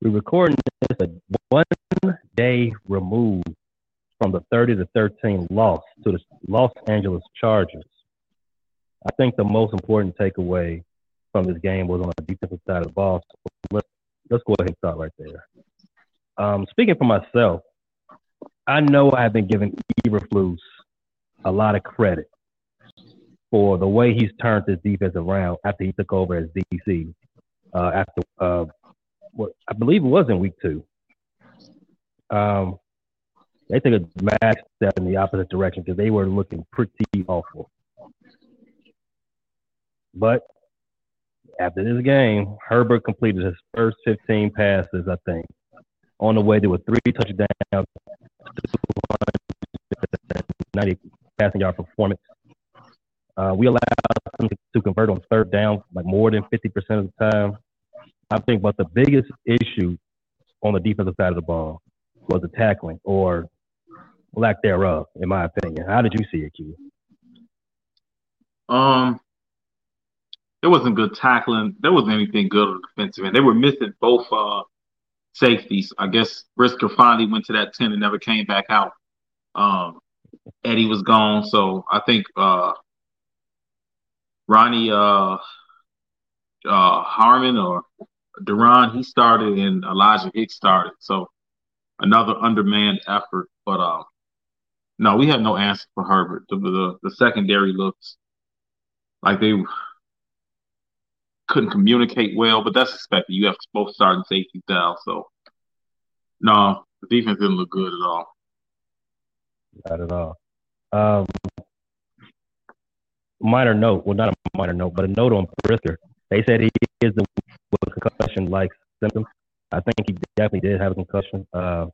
We're recording this one day removed from the 30 to 13 loss to the Los Angeles Chargers. I think the most important takeaway from this game was on the defensive side of the ball. So let's, let's go ahead and start right there. Um, speaking for myself, I know I've been giving Eberflus a lot of credit for the way he's turned this defense around after he took over as DC. Uh, after uh, what I believe it was in week two. Um, they took a massive step in the opposite direction because they were looking pretty awful. But after this game, Herbert completed his first 15 passes, I think. On the way, there were three touchdowns, 90 passing yard performance. Uh, we allowed them to convert on third down like more than 50% of the time. I think, but the biggest issue on the defensive side of the ball was the tackling or lack thereof, in my opinion. How did you see it, Q? Um, there wasn't good tackling. There wasn't anything good on the defensive end. They were missing both uh, safeties. I guess Brisker finally went to that 10 and never came back out. Um, Eddie was gone. So I think uh, Ronnie uh, uh, Harmon or Duran, he started and Elijah Hicks started. So another undermanned effort. But uh, no, we had no answer for Herbert. The, the, the secondary looks like they couldn't communicate well, but that's expected. You have both starting safeties down. So no, the defense didn't look good at all. Not at all. Um, minor note, well, not a minor note, but a note on Brisker. They said he is the concussion-like symptoms. I think he definitely did have a concussion. Uh,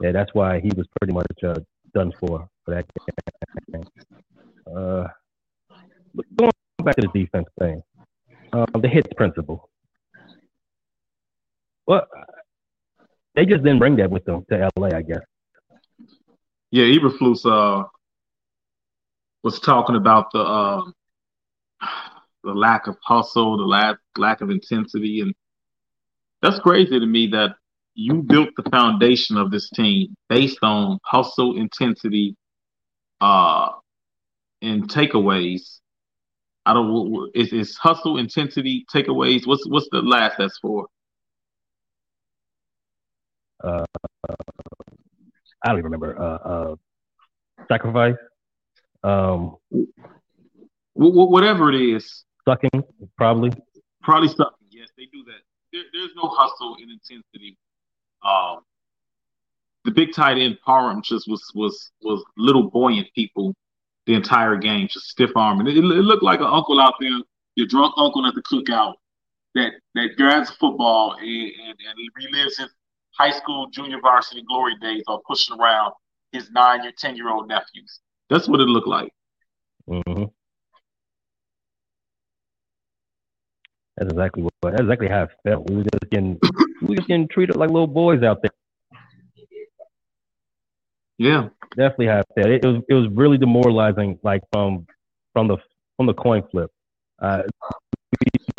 yeah, that's why he was pretty much uh, done for for that game. Uh, going back to the defense thing, um, the hits principle. Well, they just didn't bring that with them to LA, I guess. Yeah, Eberflus uh, was talking about the uh, the lack of hustle, the lack lack of intensity, and that's crazy to me that you built the foundation of this team based on hustle, intensity, uh, and takeaways. I don't. Is is hustle, intensity, takeaways? What's what's the last that's for? Uh, I don't even remember. Uh, uh, sacrifice. Um, whatever it is. Sucking, probably. Probably sucking. Yes, they do that. There, there's no hustle and intensity. Um, the big tight end Parham just was was was little buoyant people the entire game, just stiff arm, and it, it, looked like an uncle out there, your drunk uncle at the cookout that that grabs football and, and, and relives his high school, junior varsity glory days of pushing around his nine year, ten year old nephews. That's what it looked like. Mm-hmm. That's exactly what. That's exactly how it felt. We were just getting, we were just getting treated like little boys out there. Yeah, definitely how it felt. It, it was, it was really demoralizing. Like from, from the, from the coin flip. Uh,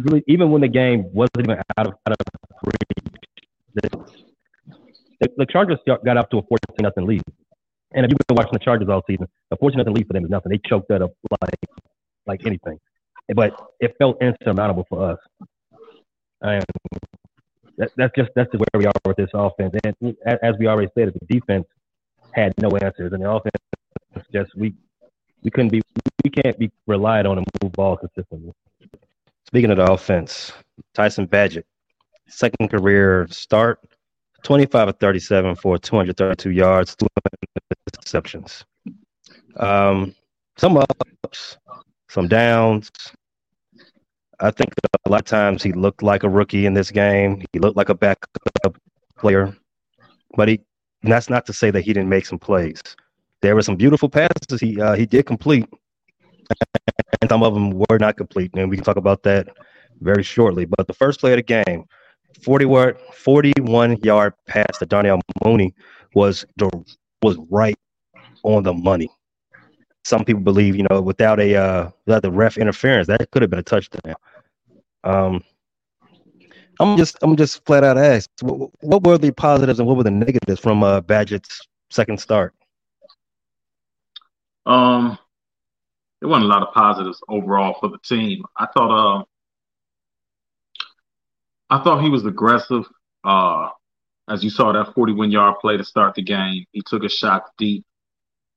really, even when the game wasn't even out of out of reach, the, the Chargers got up to a 14 nothing lead. And if you've been watching the Chargers all season, a 14 nothing lead for them is nothing. They choked that up like like anything but it felt insurmountable for us. And that, that's just that's where we are with this offense. And as we already said, the defense had no answers, and the offense just we we couldn't be we can't be relied on to move ball consistently. Speaking of the offense, Tyson Bagent, second career start, 25 of 37 for 232 yards, two interceptions. Um, some ups, some downs. I think a lot of times he looked like a rookie in this game. He looked like a backup player, but he. that's not to say that he didn't make some plays. There were some beautiful passes he uh, he did complete, and some of them were not complete, and we can talk about that very shortly. But the first play of the game, 40 word, 41 yard pass to Darnell Mooney was was right on the money. Some people believe, you know, without a uh, without the ref interference, that could have been a touchdown. Um, I'm just I'm just flat out asked, what, what were the positives and what were the negatives from uh, Bagent's second start? Um, there wasn't a lot of positives overall for the team. I thought, uh, I thought he was aggressive. Uh, as you saw that 41 yard play to start the game, he took a shot deep.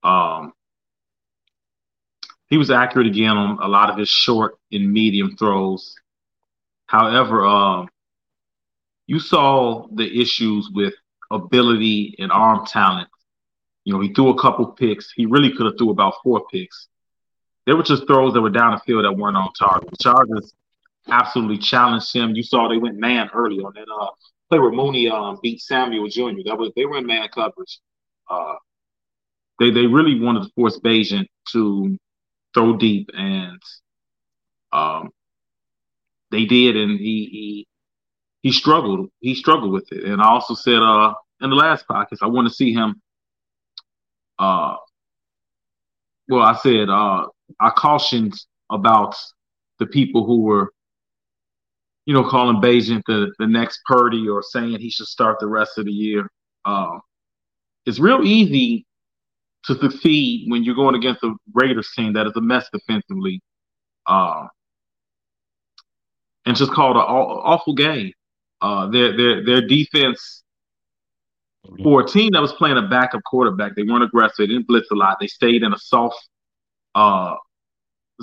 Um, he was accurate again on a lot of his short and medium throws. However, um, you saw the issues with ability and arm talent. You know, he threw a couple picks. He really could have threw about four picks. There were just throws that were down the field that weren't on target. The Chargers absolutely challenged him. You saw they went man early on that uh, play where Mooney um, beat Samuel Jr. That was they were in man coverage. Uh, they they really wanted to force Bagent to throw deep, and um, they did, and he he he struggled. He struggled with it, and I also said uh in the last podcast I want to see him. Uh, well, I said uh I cautioned about the people who were, you know, calling Bagent the the next Purdy or saying he should start the rest of the year. Uh, it's real easy to succeed when you're going against a Raiders team that is a mess defensively, uh, and just called an awful game. Uh, their their their defense for a team that was playing a backup quarterback, they weren't aggressive. They didn't blitz a lot. They stayed in a soft uh,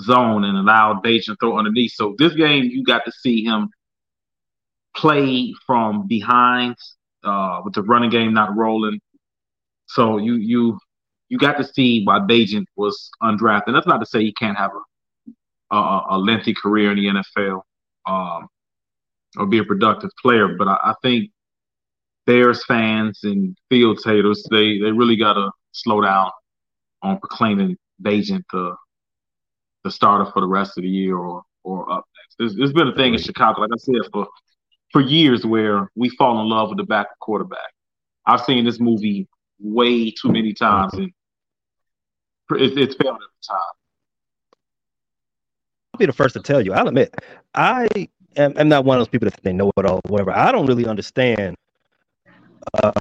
zone and allowed Bagent throw underneath. So this game, you got to see him play from behind uh, with the running game not rolling. So you you you got to see why Bagent was undrafted. That's not to say he can't have a a, a lengthy career in the NFL um, or be a productive player, but I, I think Bears fans and Fields haters they they really got to slow down on proclaiming Bagent the the starter for the rest of the year or or up next. There's, there's been a thing in Chicago, like I said, for for years where we fall in love with the backup quarterback. I've seen this movie way too many times, and it, it's failed every time. I'll be the first to tell you. I'll admit, I am, am not one of those people that they know it all, whatever. I don't really understand uh,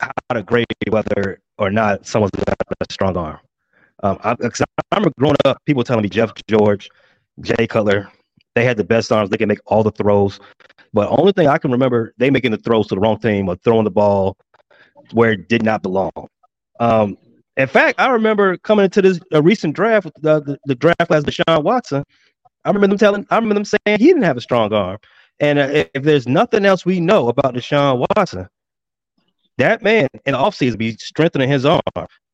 how to grade whether or not someone's got a strong arm. Um, I, I remember growing up, people telling me Jeff George, Jay Cutler, they had the best arms. They can make all the throws. But only thing I can remember, they making the throws to the wrong team or throwing the ball where it did not belong. Um, in fact, I remember coming into this a recent draft, the, the, the draft class, Deshaun Watson. I remember them telling, I remember them saying he didn't have a strong arm. And uh, if, if, there's nothing else we know about Deshaun Watson, that man in the offseason be strengthening his arm.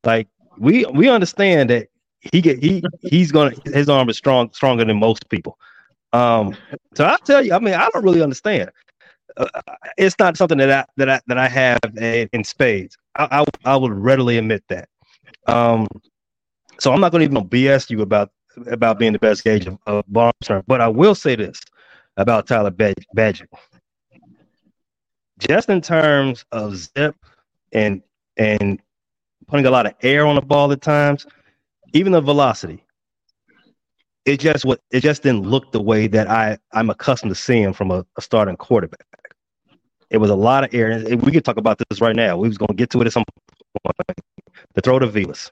Like we we understand that he get he he's gonna his arm is strong stronger than most people. Um, so I tell you, I mean, I don't really understand. Uh, it's not something that I that I that I have in, in spades. I, I, I would readily admit that. Um, so I'm not going to even BS you about about being the best gauge of, of term, but I will say this about Tyler Bagent. Just in terms of zip and and putting a lot of air on the ball at times, even the velocity. It just what it just didn't look the way that I I'm accustomed to seeing from a, a starting quarterback. It was a lot of air, and we could talk about this right now. We was going to get to it at some point. The throw to Velus.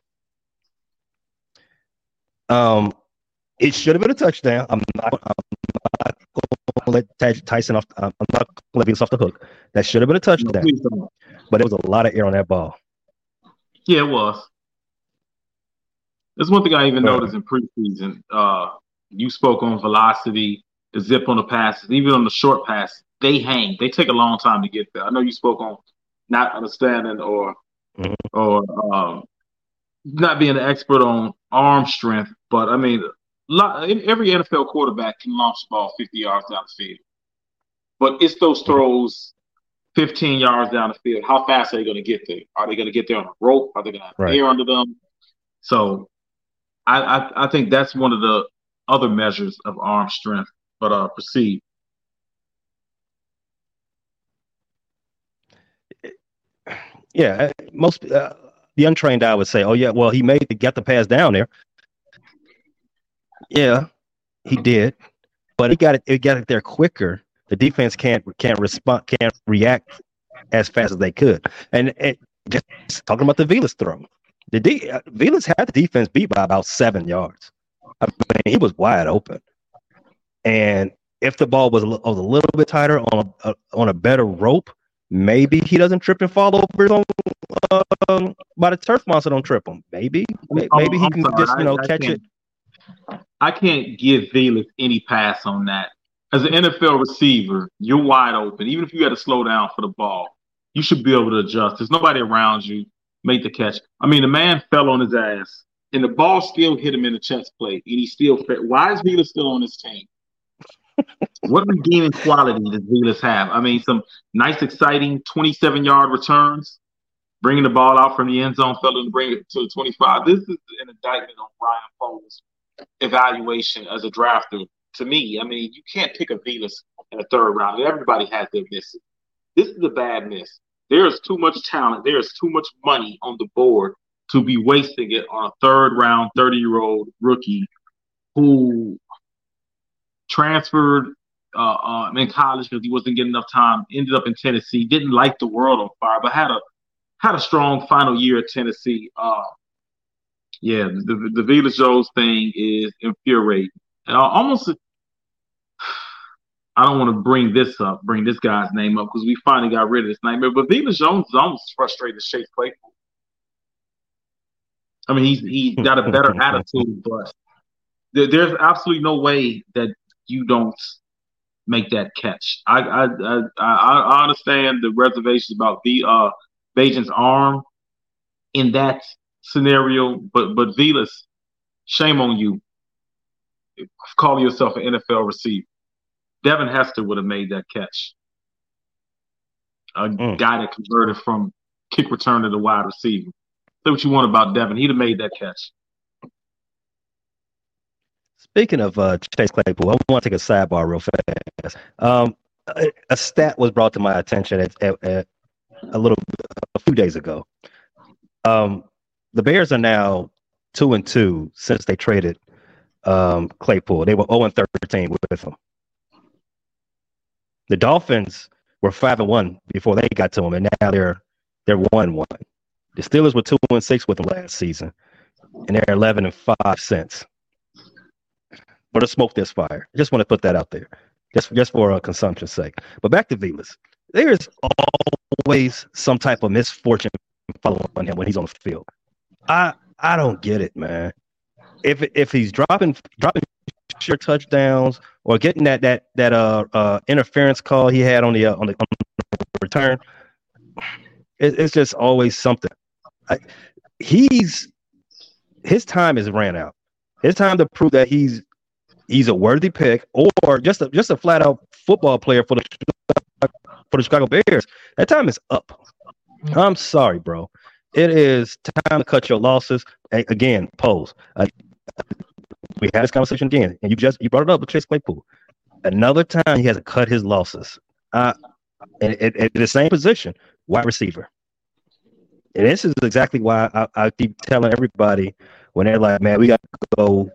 Um, it should have been a touchdown. I'm not, I'm not going to let Tyson off. I'm not going to let Velus off the hook. That should have been a touchdown. No, but it was a lot of air on that ball. Yeah, it was. There's one thing I even noticed in preseason. Uh, you spoke on velocity, the zip on the passes, even on the short pass, they hang. They take a long time to get there. I know you spoke on not understanding or mm-hmm. or um, not being an expert on arm strength, but I mean lot, every NFL quarterback can launch the ball 50 yards down the field, but it's those throws 15 yards down the field. How fast are they going to get there? Are they going to get there on a rope? Are they going to have right. air under them? So, I, I, I think that's one of the other measures of arm strength. But uh, proceed. Yeah, most uh, the untrained eye would say, "Oh yeah, well he made the, get the pass down there." Yeah, he did, but he got it. It got it there quicker. The defense can't can't respond, can't react as fast as they could. And, just talking about the Velus throw, the D, uh, Velus had the defense beat by about seven yards. I mean, he was wide open, and if the ball was a, was a little bit tighter on a, a, on a better rope, maybe he doesn't trip and fall over on, um, by the turf monster don't trip him. Maybe maybe he can just you know I, I catch it. I can't give Velus any pass on that. As an NFL receiver, you're wide open. Even if you had to slow down for the ball, you should be able to adjust. There's nobody around you. Make the catch. I mean, the man fell on his ass, and the ball still hit him in the chest plate, and he still. Why is Velus still on his team? What redeeming quality does Velus have? I mean, some nice, exciting 27 yard returns, bringing the ball out from the end zone, failing to bring it to the 25. This is an indictment on Ryan Poles' evaluation as a drafter. To me, I mean, you can't pick a Velus in a third round. Everybody has their misses. This is a bad miss. There is too much talent. There is too much money on the board to be wasting it on a third round, 30 year old rookie who transferred uh, uh, in college because he wasn't getting enough time. Ended up in Tennessee. Didn't like the world on fire, but had a had a strong final year at Tennessee. Uh, yeah, the the Velus Jones thing is infuriating. And I almost, I don't want to bring this up, bring this guy's name up because we finally got rid of this nightmare. But Velus Jones is almost frustrated Chase Claypool. I mean, he's he got a better attitude, but there, there's absolutely no way that you don't make that catch. I I I, I understand the reservations about the uh Bagent's arm in that scenario, but but Velus, shame on you. Call yourself an NFL receiver. Devin Hester would have made that catch. A mm. guy that converted from kick return to the wide receiver. Say what you want about Devin. He'd have made that catch. Speaking of uh, Chase Claypool, I want to take a sidebar real fast. Um, a, a, stat was brought to my attention at, at, at a little a few days ago. Um, the Bears are now two and two since they traded um, Claypool. They were zero oh and thirteen with him. The Dolphins were five and one before they got to him, and now they're they're one one. The Steelers were two and six with him last season, and they're eleven and five since or to smoke this fire. I just want to put that out there, just just for a consumption's sake. But back to Velus, there's always some type of misfortune following him when he's on the field. I I don't get it, man. If if he's dropping dropping sure touchdowns or getting that that that uh, uh interference call he had on the uh, on the, on the return, it, it's just always something. I, he's his time is ran out. His time to prove that he's he's a worthy pick, or just a just a flat out football player for the for the Chicago Bears. That time is up. I'm sorry, bro. It is time to cut your losses. Again, Poles. Uh, we had this conversation again, and you just you brought it up with Chase Claypool. Another time he has to cut his losses. Uh, in the same position, wide receiver. And this is exactly why I, I keep telling everybody when they're like, "Man, we got to go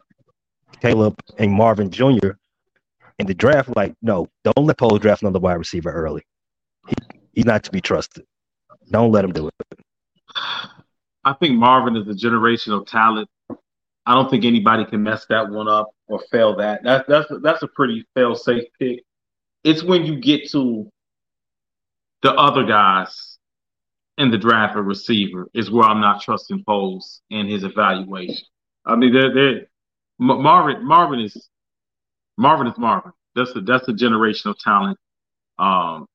Caleb and Marvin Jr. in the draft, like, no, don't let Poe draft another wide receiver early. He, he's not to be trusted. Don't let him do it. I think Marvin is a generational talent. I don't think anybody can mess that one up or fail that. That's that's that's a pretty fail safe pick. It's when you get to the other guys in the draft, a receiver, is where I'm not trusting Poles in his evaluation. I mean, they're, they're Marvin Marvin is Marvin is Marvin. That's a that's a generational talent. Um,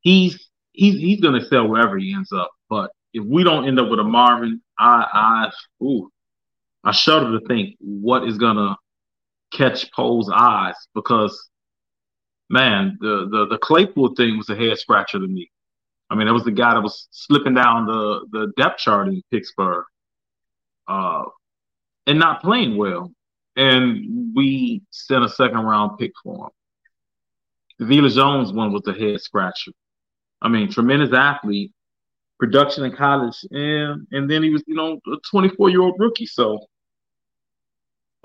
he's he's he's gonna sell wherever he ends up. But if we don't end up with a Marvin, I I ooh, I shudder to think what is gonna catch Poles' eyes because, man, the the the Claypool thing was a head scratcher to me. I mean, that was the guy that was slipping down the the depth chart in Pittsburgh, uh, and not playing well. And we sent a second round pick for him. The Velus Jones one was a head scratcher. I mean, tremendous athlete, production in college, and and then he was, you know, a 24 year old rookie. So,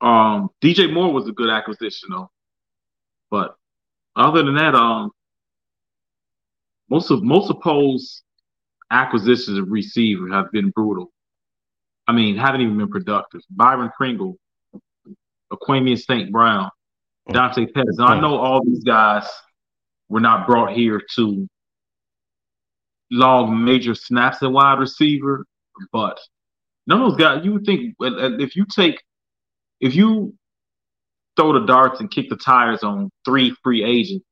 um, DJ Moore was a good acquisition, though. But other than that, um, most of most of Poles' acquisitions of receiver have been brutal. I mean, haven't even been productive. Byron Pringle, Equanimeous St. Brown, mm. Dante Pettis. Now, I mm. know all these guys were not brought here to log major snaps at wide receiver, but none of those guys. You would think if you take, if you throw the darts and kick the tires on three free agents,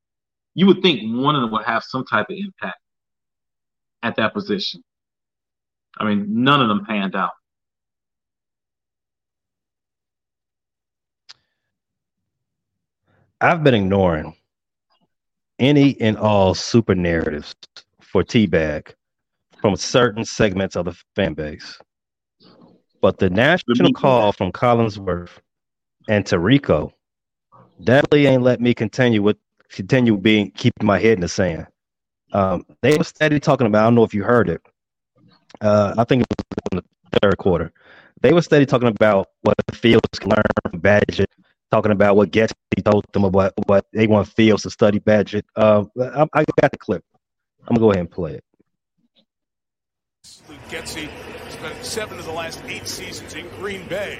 you would think one of them would have some type of impact at that position. I mean, none of them panned out. I've been ignoring any and all super narratives for Teabag from certain segments of the fan base. But the national call from Collinsworth and Tirico definitely ain't let me continue with continue being keeping my head in the sand. Um, they were steady talking about. I don't know if you heard it. Uh, I think it was in the third quarter. They were steady talking about what the Fields can learn from Bagent, talking about what Getsy told them about what they want Fields to study Bagent. Uh, I, I, got the clip. I'm gonna go ahead and play it. Luke Getsy spent seven of the last eight seasons in Green Bay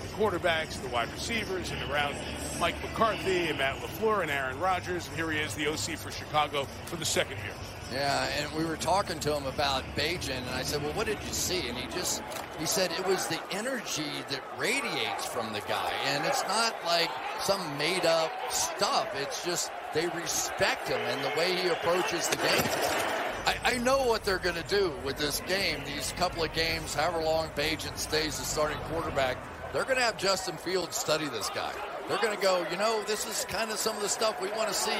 The quarterbacks, the wide receivers, and around Mike McCarthy and Matt LaFleur and Aaron Rodgers. And here he is, the OC for Chicago for the second year. Yeah, and we were talking to him about Bagent, and I said, "Well, what did you see?" And he just he said it was the energy that radiates from the guy, and it's not like some made up stuff. It's just they respect him and the way he approaches the game. I, I know what they're going to do with this game, these couple of games, however long Bagent stays the starting quarterback. They're going to have Justin Fields study this guy. They're going to go, you know, this is kind of some of the stuff we want to see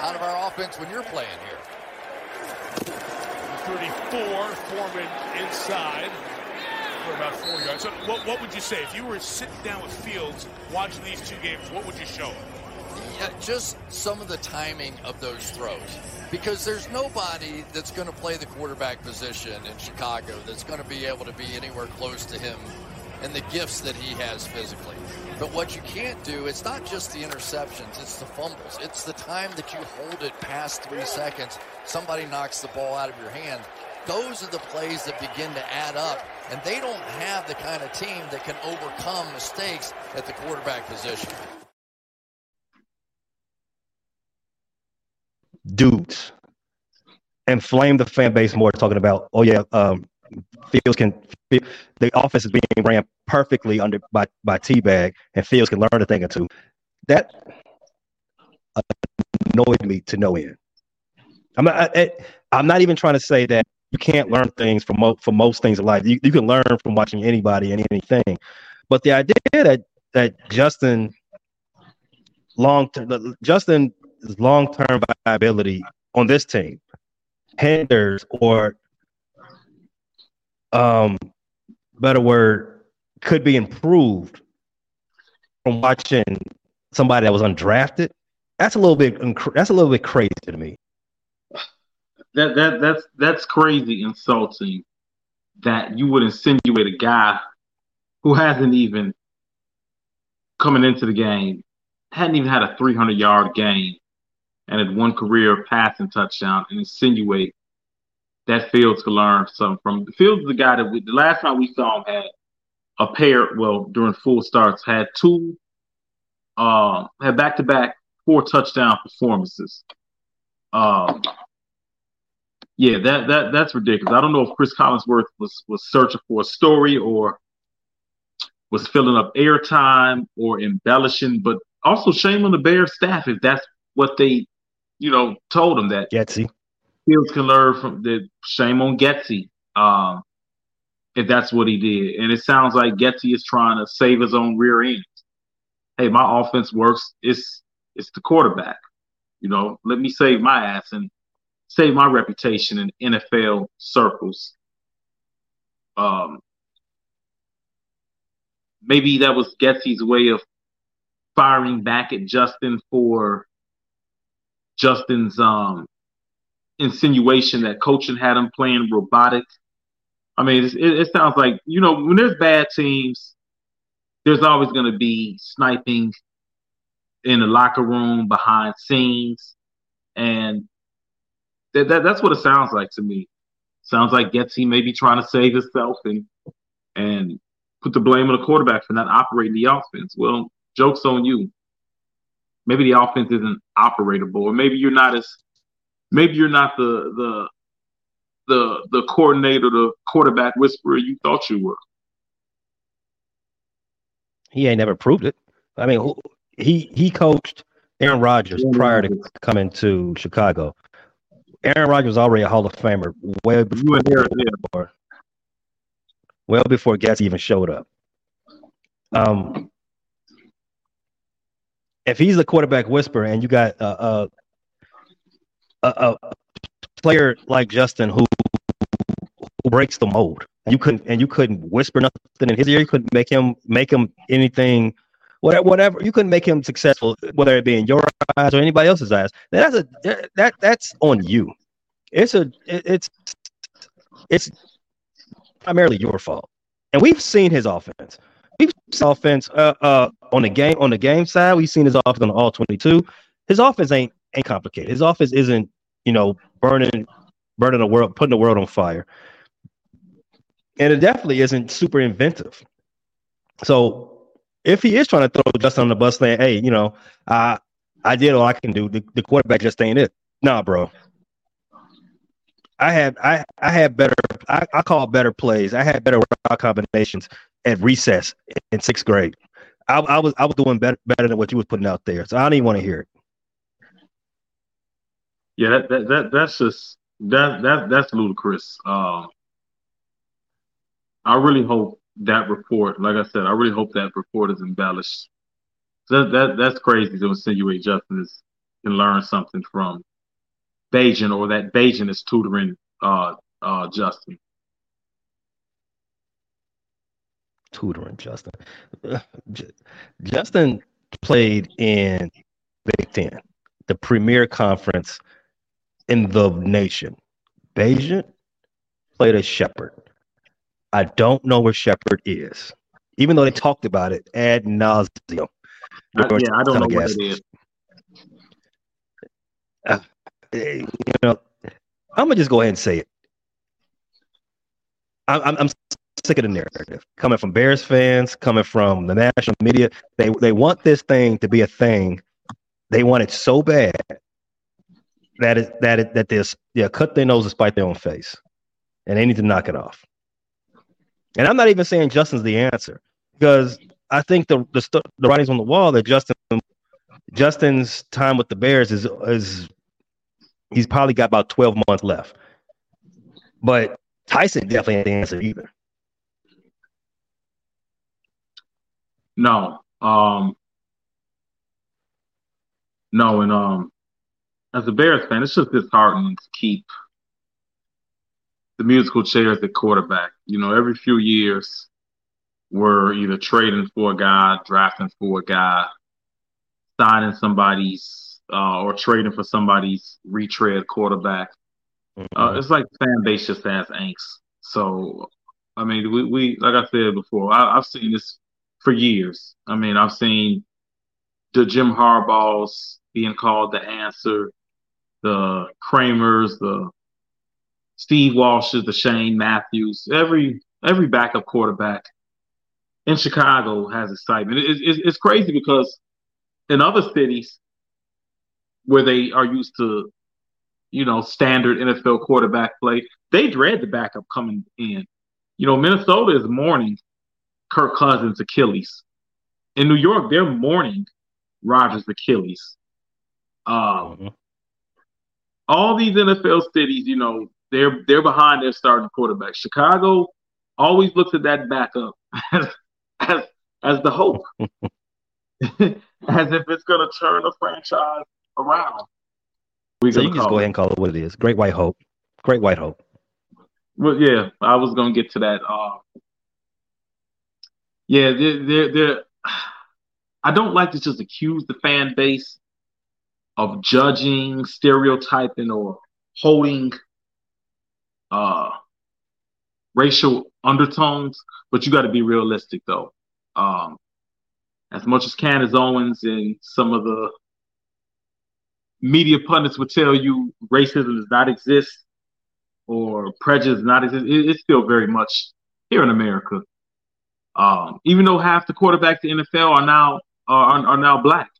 out of our offense when you're playing here. 34, Foreman inside for about four yards. So what, what would you say if you were sitting down with Fields watching these two games? What would you show him? Yeah, just some of the timing of those throws. Because there's nobody that's going to play the quarterback position in Chicago that's going to be able to be anywhere close to him and the gifts that he has physically. But what you can't do, it's not just the interceptions, it's the fumbles. It's the time that you hold it past three seconds, somebody knocks the ball out of your hand. Those are the plays that begin to add up, and they don't have the kind of team that can overcome mistakes at the quarterback position. Dudes inflame the fan base more talking about, oh yeah, um, Fields can the offense is being ran perfectly under by by Teabag, and Fields can learn a thing or two. That annoyed me to no end. I'm not, I, am not even trying to say that you can't learn things from mo- from most things in life. You, you can learn from watching anybody and anything, but the idea that that Justin long term Justin's long term viability on this team hinders or um, better word, could be improved from watching somebody that was undrafted. That's a little bit that's a little bit crazy to me. That that that's that's crazy insulting that you would insinuate a guy who hasn't even coming into the game hadn't even had a 300 yard game and had one career passing touchdown and insinuate that Fields could learn something from. Fields is the guy that we, the last time we saw him had a pair, well, during full starts, had two, uh, had back to back four touchdown performances. Um, yeah, that that that's ridiculous. I don't know if Chris Collinsworth was was searching for a story or was filling up airtime or embellishing, but also shame on the Bears staff if that's what they, you know, told him that. Getsy. Fields can learn from the shame on Getsy. Um, if that's what he did. And it sounds like Getsy is trying to save his own rear end. Hey, my offense works. It's it's the quarterback. You know, let me save my ass and save my reputation in NFL circles. Um, maybe that was Getsy's way of firing back at Justin for Justin's um, insinuation that coaching had him playing robotic. I mean, it, it sounds like you know when there's bad teams, there's always going to be sniping in the locker room behind scenes, and that, that that's what it sounds like to me. Sounds like Getsy may be trying to save himself and and put the blame on the quarterback for not operating the offense. Well, jokes on you. Maybe the offense isn't operable, or maybe you're not as maybe you're not the the the the coordinator, the quarterback whisperer you thought you were. He ain't never proved it. I mean, he he coached Aaron Rodgers prior to coming to Chicago. Aaron Rodgers was already a Hall of Famer way before, before well before Getsy even showed up. Um, if he's the quarterback whisperer and you got a, a, a, player like Justin who, who breaks the mold, you couldn't and you couldn't whisper nothing in his ear, you couldn't make him make him anything whatever, whatever you couldn't make him successful, whether it be in your eyes or anybody else's eyes. That's a that that's on you. It's a it's it's primarily your fault. And we've seen his offense. We've seen offense uh, uh, on the game on the game side. We've seen his offense on all twenty two. His offense ain't ain't complicated. His offense isn't you know burning burning the world, putting the world on fire. And it definitely isn't super inventive. So if he is trying to throw Justin on the bus, saying, "Hey, you know, I I did all I can do. The, the quarterback just ain't it." Nah, bro. I had I I had better I, I call better plays. I had better route combinations at recess in sixth grade. I, I was I was doing better better than what you was putting out there. So I don't even want to hear it. Yeah, that, that, that that's just that that that's ludicrous. Um, I really hope that report, like I said, I really hope that report is embellished. That that that's crazy to insinuate Justin is, can learn something from Bagent or that Bagent is tutoring uh, uh, Justin. Tutoring Justin. Justin played in Big Ten, the premier conference in the nation. Bagent played a Shepherd. I don't know where Shepherd is, even though they talked about it ad nauseum. Uh, yeah, I don't know what it is. Uh, you know, I'm gonna just go ahead and say it. I'm, I'm sick of the narrative coming from Bears fans, coming from the national media. They they want this thing to be a thing. They want it so bad that it, that it, that this yeah cut their nose despite their own face, and they need to knock it off. And I'm not even saying Justin's the answer because I think the the, the writing's on the wall that Justin Justin's time with the Bears is is he's probably got about 12 months left. But Tyson definitely ain't the answer either. No. Um no, and um as a Bears fan, it's just disheartening to keep the musical chairs at quarterback. You know, every few years we're either trading for a guy, drafting for a guy, signing somebody's uh, or trading for somebody's retread quarterback. Uh, mm-hmm. Uh, it's like fan base just has angst. So, I mean, we, we like I said before, I, have seen this for years. I mean, I've seen the Jim Harbaughs being called the answer, the Kramers, the Steve Walsh's, the Shane Matthews. Every every backup quarterback in Chicago has excitement. It, it, it's crazy because in other cities where they are used to, you know, standard NFL quarterback play, they dread the backup coming in. You know, Minnesota is mourning Kirk Cousins' Achilles. In New York, they're mourning Rodgers' Achilles. Um, mm-hmm. All these NFL cities, you know, they're they're behind their starting quarterback. Chicago, always looks at that backup as as, as the hope, as if it's going to turn the franchise around. We so you can just go ahead and call it what it is. Great White Hope. Great White Hope. Well, yeah, I was going to get to that. Uh, yeah, they're, they're, they're, I don't like to just accuse the fan base of judging, stereotyping, or holding uh, racial undertones, but you got to be realistic though. Um, as much as Candace Owens and some of the media pundits would tell you racism does not exist or prejudice does not exist, it, it's still very much here in America. Um, even though half the quarterbacks in the NFL are now are, are now black,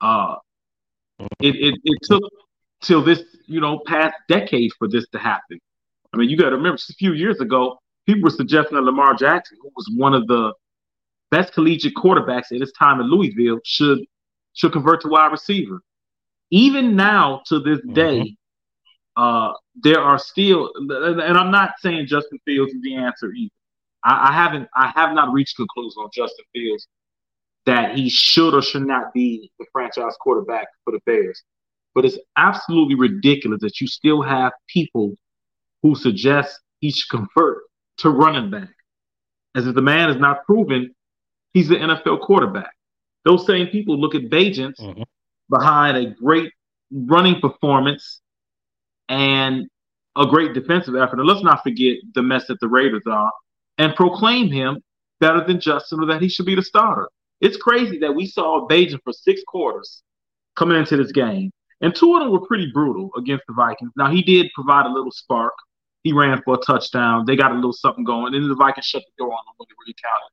uh, it, it, it took till this you know past decade for this to happen. I mean, you got to remember, just a few years ago, people were suggesting that Lamar Jackson, who was one of the best collegiate quarterbacks at his time in Louisville, should should convert to wide receiver. Even now, to this mm-hmm. day, uh, there are still, and I'm not saying Justin Fields is the answer either. I, I haven't, I have not reached conclusion on Justin Fields that he should or should not be the franchise quarterback for the Bears. But it's absolutely ridiculous that you still have people who suggest he should convert to running back, as if the man is not proven he's the NFL quarterback. Those same people look at Bagents mm-hmm. behind a great running performance and a great defensive effort. And let's not forget the mess that the Raiders are, and proclaim him better than Justin or that he should be the starter. It's crazy that we saw Bagent for six quarters coming into this game. And two of them were pretty brutal against the Vikings. Now, he did provide a little spark. He ran for a touchdown. They got a little something going. And then the Vikings shut the door on them when it really counted.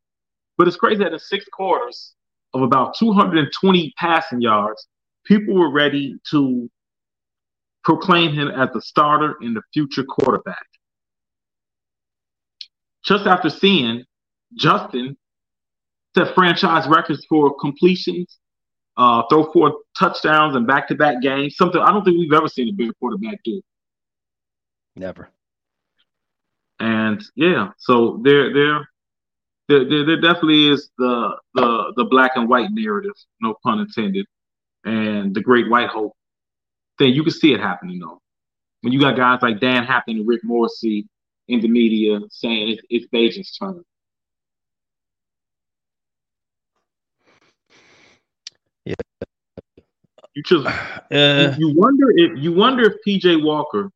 But it's crazy that in six quarters of about 220 passing yards, people were ready to proclaim him as the starter and the future quarterback. Just after seeing Justin set franchise records for completions, uh, throw four touchdowns and back to back games. Something I don't think we've ever seen a big quarterback do. Never. And yeah, so there, there, there, there, definitely is the the the black and white narrative, no pun intended, and the great white hope thing. You can see it happening though. When you got guys like Dan Hampton and Rick Morrissey in the media saying it's, it's turn. Yeah. You just uh, you, wonder if you wonder if PJ Walker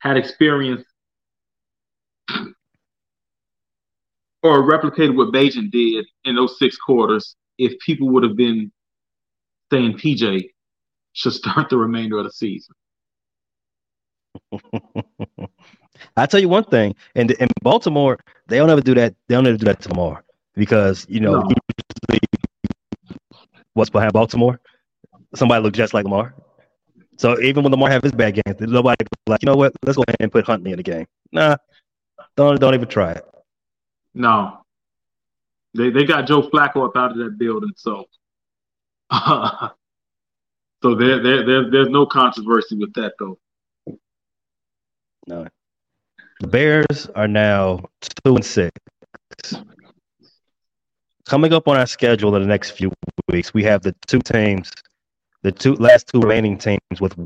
had experience or replicated what Bagent did in those six quarters if people would have been saying PJ should start the remainder of the season. I tell you one thing, and in Baltimore, they don't ever do that. They don't ever do that tomorrow because you know no. What's behind Baltimore? Somebody look just like Lamar. So even when Lamar have his bad games, nobody like, you know what? Let's go ahead and put Huntley in the game. Nah, don't don't even try it. No, they they got Joe Flacco up out of that building, so uh, so there there there there's no controversy with that though. No, the Bears are now two and six. Coming up on our schedule in the next few weeks, we have the two teams, the two last two remaining teams with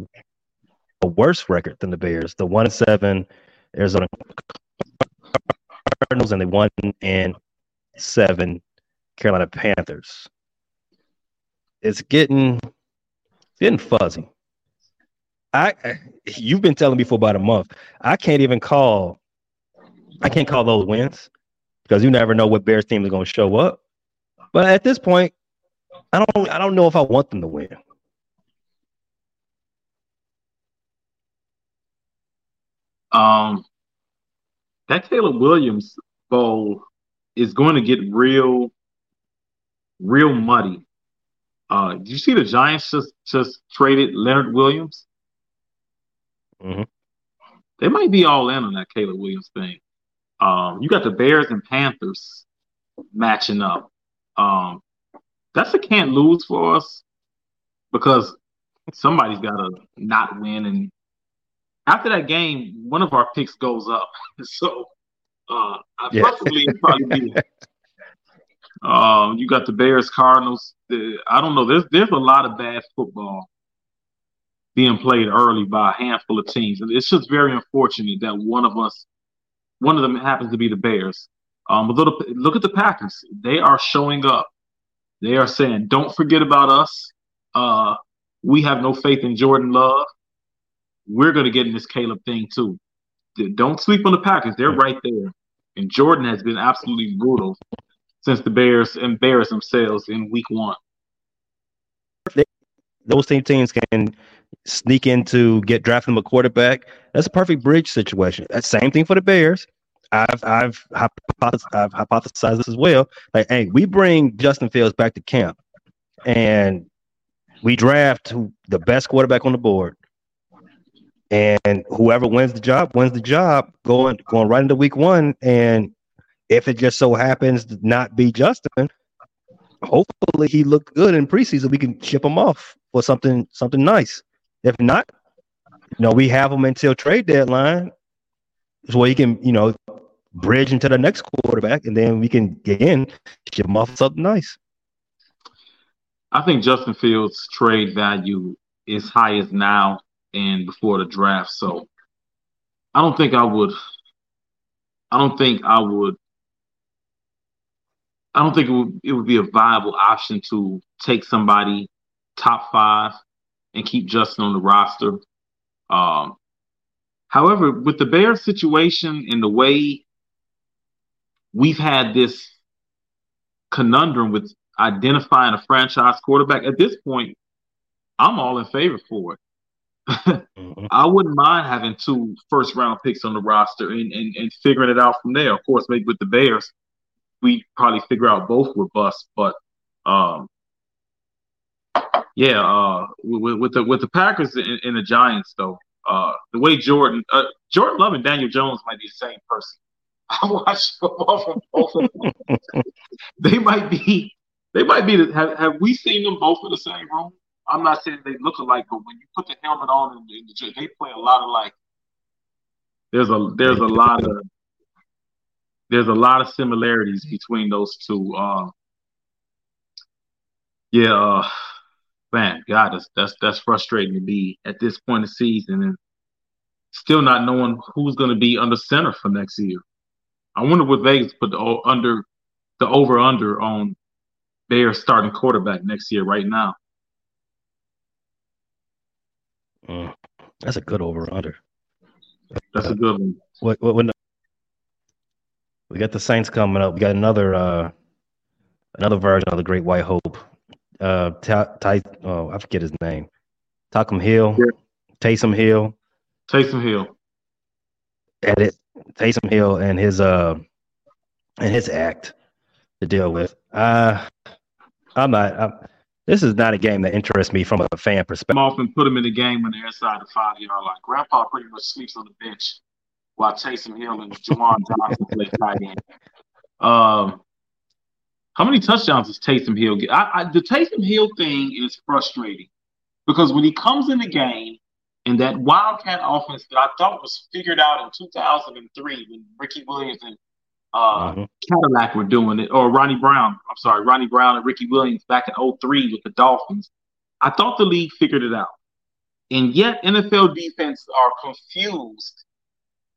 a worse record than the Bears. The one and seven Arizona Cardinals and the one and seven Carolina Panthers. It's getting it's getting fuzzy. I you've been telling me for about a month. I can't even call I can't call those wins because you never know what Bears team is going to show up. But at this point, I don't I don't know if I want them to win. Um that Caleb Williams bowl is going to get real, real muddy. Uh, did you see the Giants just just traded Leonard Williams? Mm-hmm. They might be all in on that Caleb Williams thing. Um, you got the Bears and Panthers matching up. Um, that's a can't lose for us because somebody's got to not win and after that game, one of our picks goes up. so Uh, yeah. preferably probably be. Um, you got the Bears, Cardinals. The, I don't know. There's there's a lot of bad football being played early by a handful of teams, and it's just very unfortunate that one of us, one of them happens to be the Bears. Um, but look, at the Packers. They are showing up. They are saying, "Don't forget about us. Uh, we have no faith in Jordan Love. We're going to get in this Caleb thing too. Don't sleep on the Packers. They're right there. And Jordan has been absolutely brutal since the Bears embarrassed themselves in Week One. Those team teams can sneak into get drafting a quarterback. That's a perfect bridge situation. That same thing for the Bears. I've I've hypothesized, I've hypothesized this as well. Like, hey, we bring Justin Fields back to camp, and we draft the best quarterback on the board, and whoever wins the job wins the job. Going going right into week one, and if it just so happens to not be Justin, hopefully he looked good in preseason. We can ship him off for something something nice. If not, you know, we have him until trade deadline, so he can you know bridge into the next quarterback, and then we can get in him off something nice. I think Justin Fields' trade value is highest now and before the draft. So I don't think I would. I don't think I would. I don't think it would, it would be a viable option to take somebody top five and keep Justin on the roster. Um, however, with the Bears situation and the way we've had this conundrum with identifying a franchise quarterback. At this point, I'm all in favor for it. mm-hmm. I wouldn't mind having two first round picks on the roster and, and, and figuring it out from there. Of course, maybe with the Bears, we probably figure out both were bust, but um, yeah, uh, with, with, the with the Packers and, and the Giants though, uh, the way Jordan uh, Jordan Love and Daniel Jones might be the same person. I watched football from both of them. they might be they might be. Have, have we seen them both in the same room? I'm not saying they look alike, but when you put the helmet on and, and they play a lot of like. There's a there's a lot of there's a lot of similarities between those two. Uh, yeah, uh, man, God, that's that's that's frustrating to be at this point of season and still not knowing who's going to be under center for next year. I wonder what Vegas put the under the over under on Bears starting quarterback next year right now. Mm, that's a good over under. That's uh, a good one. What, what, when we got the Saints coming up. We got another uh another version of the Great White Hope. Uh, Ty, Ty oh, I forget his name. Taysom Hill, yeah. Taysom Hill, Taysom Hill. Edit Taysom Hill and his uh and his act to deal with. Uh I'm not. I'm, this is not a game that interests me from a fan perspective. I'm often put them in the game when they're inside the five yard line. Grandpa pretty much sleeps on the bench while Taysom Hill and Juwan Johnson play tight end. Um, how many touchdowns does Taysom Hill get? I, I, the Taysom Hill thing is frustrating because when he comes in the game and that Wildcat offense that I thought was figured out in 2003 when Ricky Williams and uh, mm-hmm. Cadillac were doing it, or Ronnie Brown. I'm sorry, Ronnie Brown and Ricky Williams back in 03 with the Dolphins. I thought the league figured it out. And yet NFL defenses are confused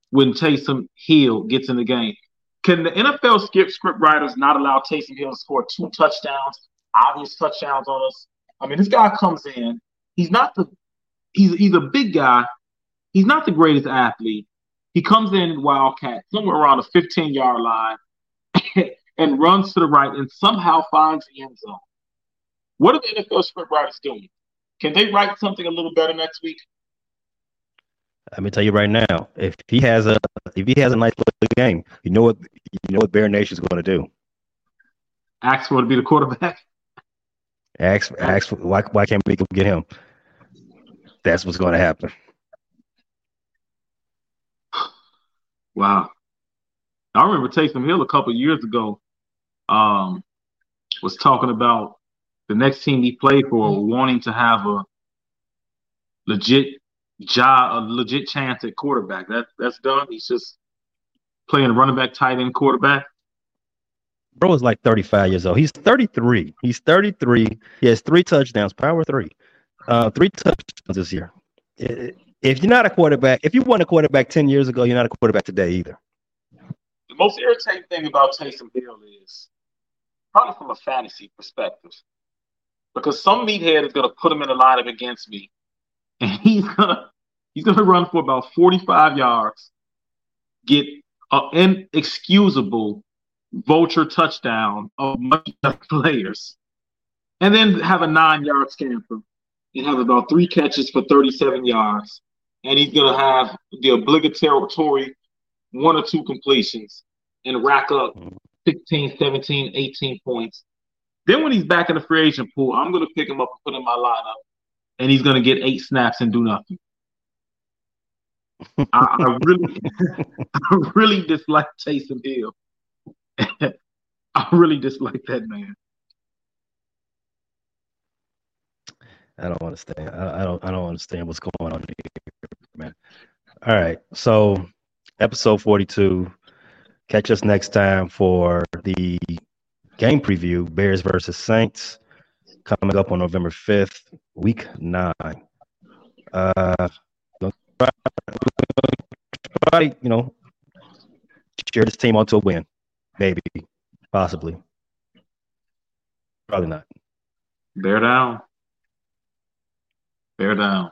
when Taysom Hill gets in the game. Can the NFL skip script writers not allow Taysom Hill to score two touchdowns, obvious touchdowns on us? I mean, this guy comes in. He's not the he's he's a big guy. He's not the greatest athlete. He comes in Wildcat somewhere around the 15 yard line and runs to the right and somehow finds the end zone. What are the NFL script writers doing? Can they write something a little better next week? Let me tell you right now, if he has a if he has a nice little game, you know what you know what Bear Nation is going to do. Ask for to be the quarterback. Ask ask why why can't we get him? That's what's going to happen. Wow. I remember Taysom Hill a couple years ago um, was talking about the next team he played for wanting to have a legit job, a legit chance at quarterback. That that's done. He's just playing running back, tight end, quarterback? Bro is like 35 years old. He's 33. He's 33. He has three touchdowns, power three, uh, three touchdowns this year. If you're not a quarterback, if you weren't a quarterback 10 years ago, you're not a quarterback today either. The most irritating thing about Taysom Hill is probably from a fantasy perspective, because some meathead is going to put him in a lineup against me, and he's gonna he's gonna run for about 45 yards, get an inexcusable vulture touchdown of much players, and then have a nine yard scamper and have about three catches for 37 yards. And he's going to have the obligatory one or two completions and rack up mm-hmm. 16, 17, 18 points. Then when he's back in the free agent pool, I'm going to pick him up and put him in my lineup, and he's going to get eight snaps and do nothing. I, I, really, I really dislike Taysom Hill. I really dislike that man. I don't understand. I, I don't. I don't understand what's going on here, man. All right. So, episode forty-two. Catch us next time for the game preview: Bears versus Saints, coming up on November fifth, week nine. Uh, try, you know, cheer this team onto a win. Maybe, possibly. Probably not. Bear down. Bear down.